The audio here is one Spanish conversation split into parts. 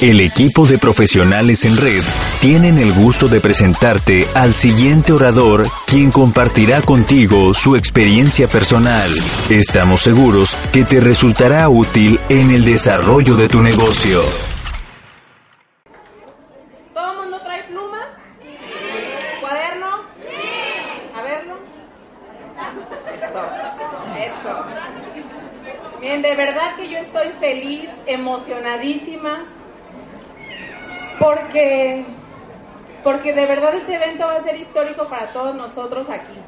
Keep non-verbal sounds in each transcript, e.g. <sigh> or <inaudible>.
El equipo de profesionales en red tienen el gusto de presentarte al siguiente orador, quien compartirá contigo su experiencia personal. Estamos seguros que te resultará útil en el desarrollo de tu negocio. ¿Todo el mundo trae pluma? ¿Cuaderno? A verlo. Eso. Eso. Bien, de verdad que yo estoy feliz, emocionadísima, porque, porque de verdad este evento va a ser histórico para todos nosotros aquí.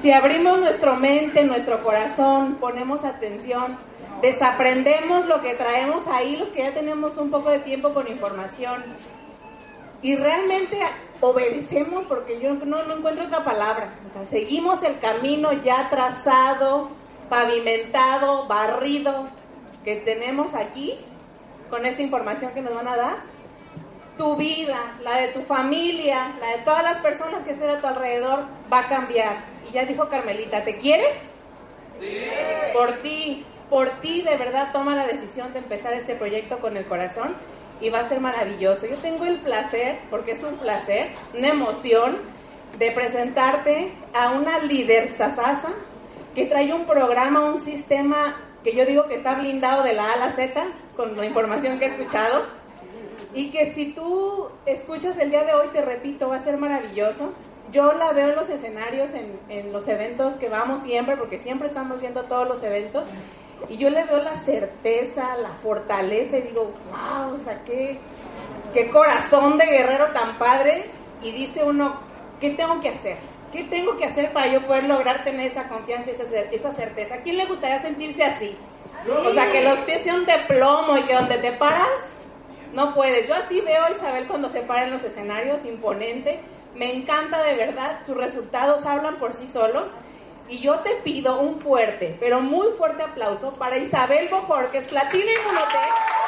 Si abrimos nuestra mente, nuestro corazón, ponemos atención, desaprendemos lo que traemos ahí, los que ya tenemos un poco de tiempo con información, y realmente obedecemos, porque yo no, no encuentro otra palabra, o sea, seguimos el camino ya trazado, pavimentado, barrido que tenemos aquí, con esta información que nos van a dar, tu vida, la de tu familia, la de todas las personas que estén a tu alrededor, va a cambiar. Y ya dijo Carmelita, ¿te quieres? Sí. Por ti, por ti de verdad toma la decisión de empezar este proyecto con el corazón y va a ser maravilloso. Yo tengo el placer, porque es un placer, una emoción, de presentarte a una líder sasasa que trae un programa, un sistema que yo digo que está blindado de la A a la Z, con la información que he escuchado, y que si tú escuchas el día de hoy, te repito, va a ser maravilloso. Yo la veo en los escenarios, en, en los eventos que vamos siempre, porque siempre estamos yendo a todos los eventos, y yo le veo la certeza, la fortaleza, y digo, wow, o sea, qué, qué corazón de guerrero tan padre, y dice uno, ¿qué tengo que hacer? ¿Qué tengo que hacer para yo poder lograr tener esa confianza, esa, esa certeza? ¿A quién le gustaría sentirse así? O sea, que los pies sean de plomo y que donde te paras, no puedes. Yo así veo a Isabel cuando se para en los escenarios, imponente. Me encanta de verdad, sus resultados hablan por sí solos. Y yo te pido un fuerte, pero muy fuerte aplauso para Isabel Bojor, que es Platina Inmunotech.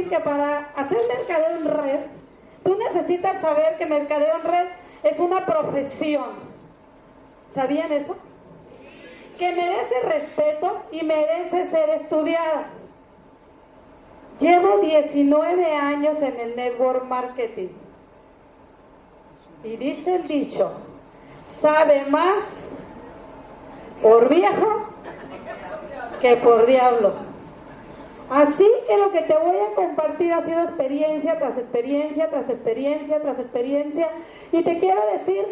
Que para hacer mercadeo en red, tú necesitas saber que mercadeo en red es una profesión. ¿Sabían eso? Que merece respeto y merece ser estudiada. Llevo 19 años en el network marketing. Y dice el dicho, sabe más por viejo que por diablo. Así que lo que te voy a compartir ha sido experiencia tras experiencia, tras experiencia, tras experiencia. Y te quiero decir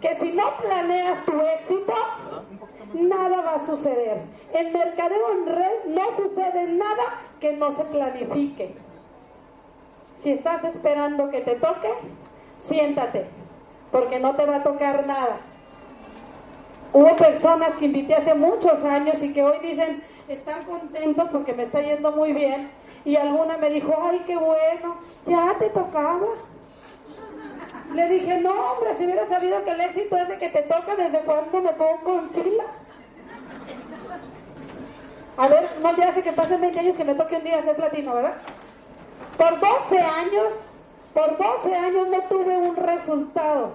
que si no planeas tu éxito, nada va a suceder. En mercadeo en red no sucede nada que no se planifique. Si estás esperando que te toque, siéntate, porque no te va a tocar nada. Hubo personas que invité hace muchos años y que hoy dicen, están contentos porque me está yendo muy bien. Y alguna me dijo, ay, qué bueno, ya te tocaba. Le dije, no, hombre, si hubiera sabido que el éxito es de que te toca, ¿desde cuándo me pongo en fila? A ver, no ya hace que pasen 20 años que me toque un día hacer platino, ¿verdad? Por 12 años, por 12 años no tuve un resultado.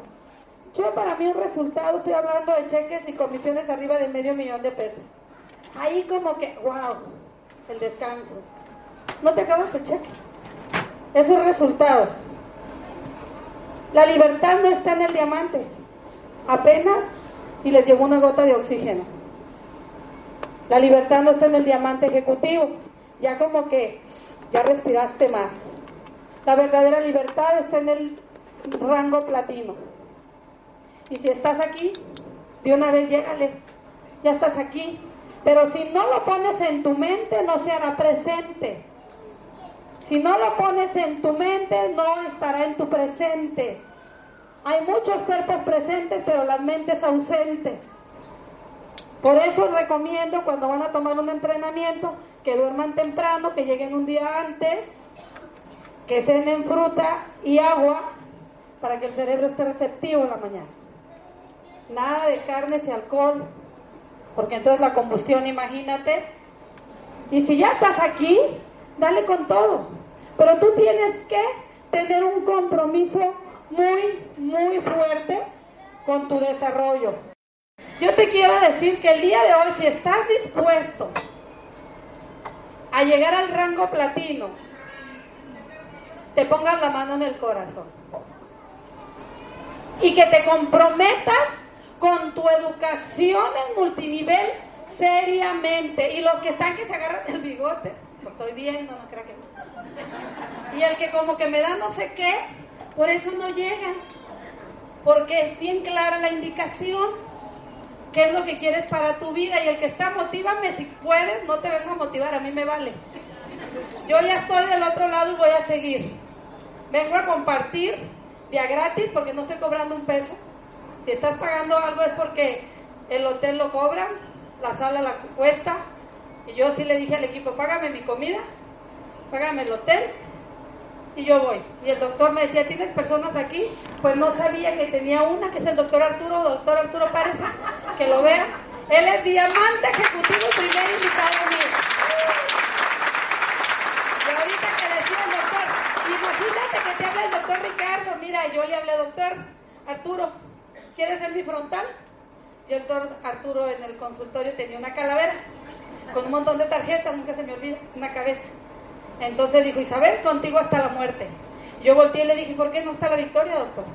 Yo para mí un resultado, estoy hablando de cheques y comisiones arriba de medio millón de pesos. Ahí como que, wow, el descanso. No te acabas el cheque. Esos resultados. La libertad no está en el diamante. Apenas y les llegó una gota de oxígeno. La libertad no está en el diamante ejecutivo. Ya como que ya respiraste más. La verdadera libertad está en el rango platino. Y si estás aquí, de una vez llégale, ya estás aquí. Pero si no lo pones en tu mente, no se hará presente. Si no lo pones en tu mente, no estará en tu presente. Hay muchos cuerpos presentes, pero las mentes ausentes. Por eso recomiendo cuando van a tomar un entrenamiento que duerman temprano, que lleguen un día antes, que cenen fruta y agua para que el cerebro esté receptivo en la mañana. Nada de carnes y alcohol, porque entonces la combustión, imagínate. Y si ya estás aquí, dale con todo. Pero tú tienes que tener un compromiso muy, muy fuerte con tu desarrollo. Yo te quiero decir que el día de hoy, si estás dispuesto a llegar al rango platino, te pongas la mano en el corazón y que te comprometas con tu educación en multinivel seriamente. Y los que están que se agarran el bigote, lo estoy viendo, no creo que. Y el que como que me da no sé qué, por eso no llegan. Porque es bien clara la indicación. ¿Qué es lo que quieres para tu vida? Y el que está, motívame si puedes, no te vengo a motivar, a mí me vale. Yo ya estoy del otro lado y voy a seguir. Vengo a compartir día gratis porque no estoy cobrando un peso. Si estás pagando algo es porque el hotel lo cobra, la sala la cuesta. Y yo sí le dije al equipo, págame mi comida, págame el hotel y yo voy. Y el doctor me decía, ¿tienes personas aquí? Pues no sabía que tenía una, que es el doctor Arturo, doctor Arturo Párez, <laughs> que lo vea. Él es diamante ejecutivo, primer invitado mío. Y ahorita que decía el doctor, imagínate que te habla el doctor Ricardo, mira, yo le hablé al doctor Arturo, ¿quieres ser mi frontal? Y el doctor Arturo en el consultorio tenía una calavera con un montón de tarjetas, nunca se me olvida, una cabeza. Entonces dijo, Isabel, contigo hasta la muerte. Yo volteé y le dije, ¿por qué no está la victoria, doctor?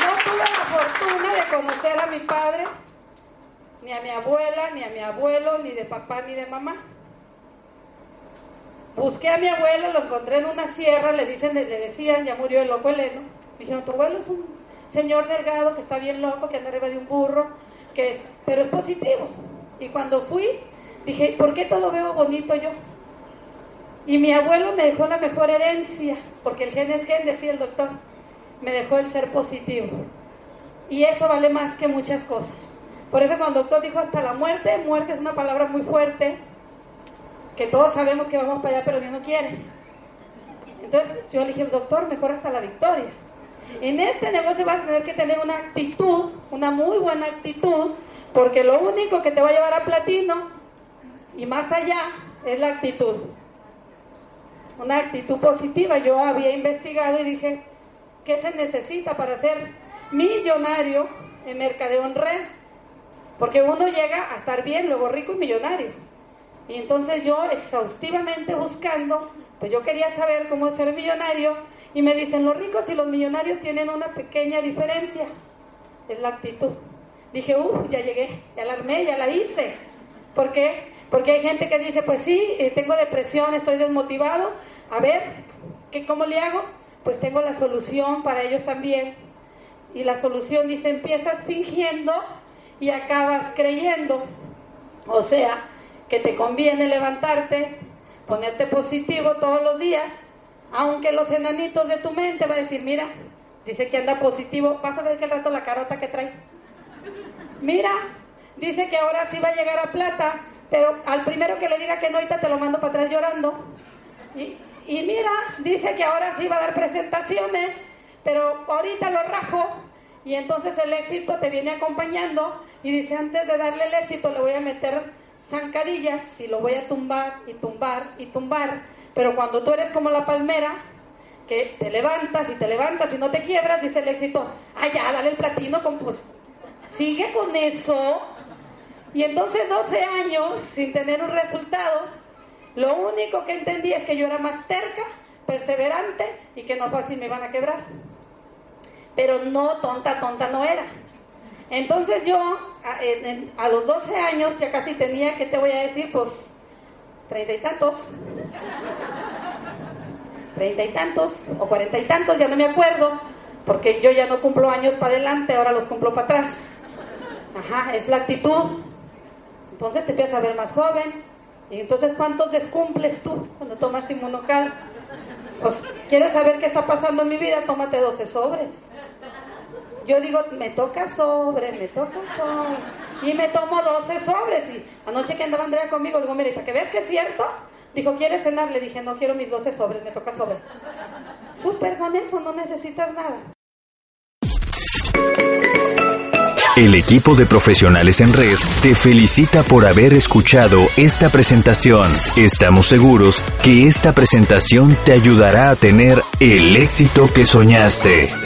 No tuve la fortuna de conocer a mi padre, ni a mi abuela, ni a mi abuelo, ni de papá, ni de mamá. Busqué a mi abuelo, lo encontré en una sierra, le, dicen, le decían, ya murió el loco Eleno. Me dijeron, tu abuelo es un señor delgado que está bien loco, que anda arriba de un burro, que es, pero es positivo. Y cuando fui, dije, ¿por qué todo veo bonito yo? Y mi abuelo me dejó la mejor herencia, porque el gen es gen, decía el doctor, me dejó el ser positivo. Y eso vale más que muchas cosas. Por eso cuando el doctor dijo hasta la muerte, muerte es una palabra muy fuerte, que todos sabemos que vamos para allá, pero Dios no quiere. Entonces yo le dije, doctor, mejor hasta la victoria. En este negocio vas a tener que tener una actitud, una muy buena actitud, porque lo único que te va a llevar a platino y más allá es la actitud. Una actitud positiva. Yo había investigado y dije, ¿qué se necesita para ser millonario en mercadeo en red? Porque uno llega a estar bien, luego rico y millonario. Y entonces yo exhaustivamente buscando, pues yo quería saber cómo ser millonario y me dicen, los ricos y los millonarios tienen una pequeña diferencia, es la actitud. Dije, uff, ya llegué, ya la armé, ya la hice. ¿Por qué? Porque hay gente que dice, pues sí, eh, tengo depresión, estoy desmotivado. A ver, ¿qué, ¿cómo le hago? Pues tengo la solución para ellos también. Y la solución dice, empiezas fingiendo y acabas creyendo. O sea, que te conviene levantarte, ponerte positivo todos los días, aunque los enanitos de tu mente van a decir, mira, dice que anda positivo, vas a ver que el rato la carota que trae. Mira, dice que ahora sí va a llegar a plata, pero al primero que le diga que no, ahorita te lo mando para atrás llorando. Y, y mira, dice que ahora sí va a dar presentaciones, pero ahorita lo rajo y entonces el éxito te viene acompañando y dice, antes de darle el éxito le voy a meter zancadillas y lo voy a tumbar y tumbar y tumbar. Pero cuando tú eres como la palmera, que te levantas y te levantas y no te quiebras, dice el éxito, ah, ya, dale el platino, con, pues, sigue con eso. Y entonces 12 años sin tener un resultado, lo único que entendí es que yo era más terca, perseverante y que no fácil me iban a quebrar. Pero no, tonta, tonta no era. Entonces yo, a, a, los 12 años, ya casi tenía, ¿qué te voy a decir? Pues, treinta y tantos. Treinta y tantos, o cuarenta y tantos, ya no me acuerdo. porque yo ya no cumplo años para adelante, ahora los cumplo para atrás. Ajá, es la actitud. Entonces te empiezas a ver más joven. Y entonces, ¿cuántos descumples tú cuando tomas inmunocal? Pues, ¿quieres saber qué está pasando en mi vida? Tómate 12 sobres. Yo digo, me toca sobre, me toca sobre. Y me tomo 12 sobres. Y anoche que andaba Andrea conmigo, le digo, mire, para que veas que es cierto, dijo, ¿quieres cenar? Le dije, no quiero mis 12 sobres, me toca sobre. Súper eso, no necesitas nada. El equipo de profesionales en red te felicita por haber escuchado esta presentación. Estamos seguros que esta presentación te ayudará a tener el éxito que soñaste.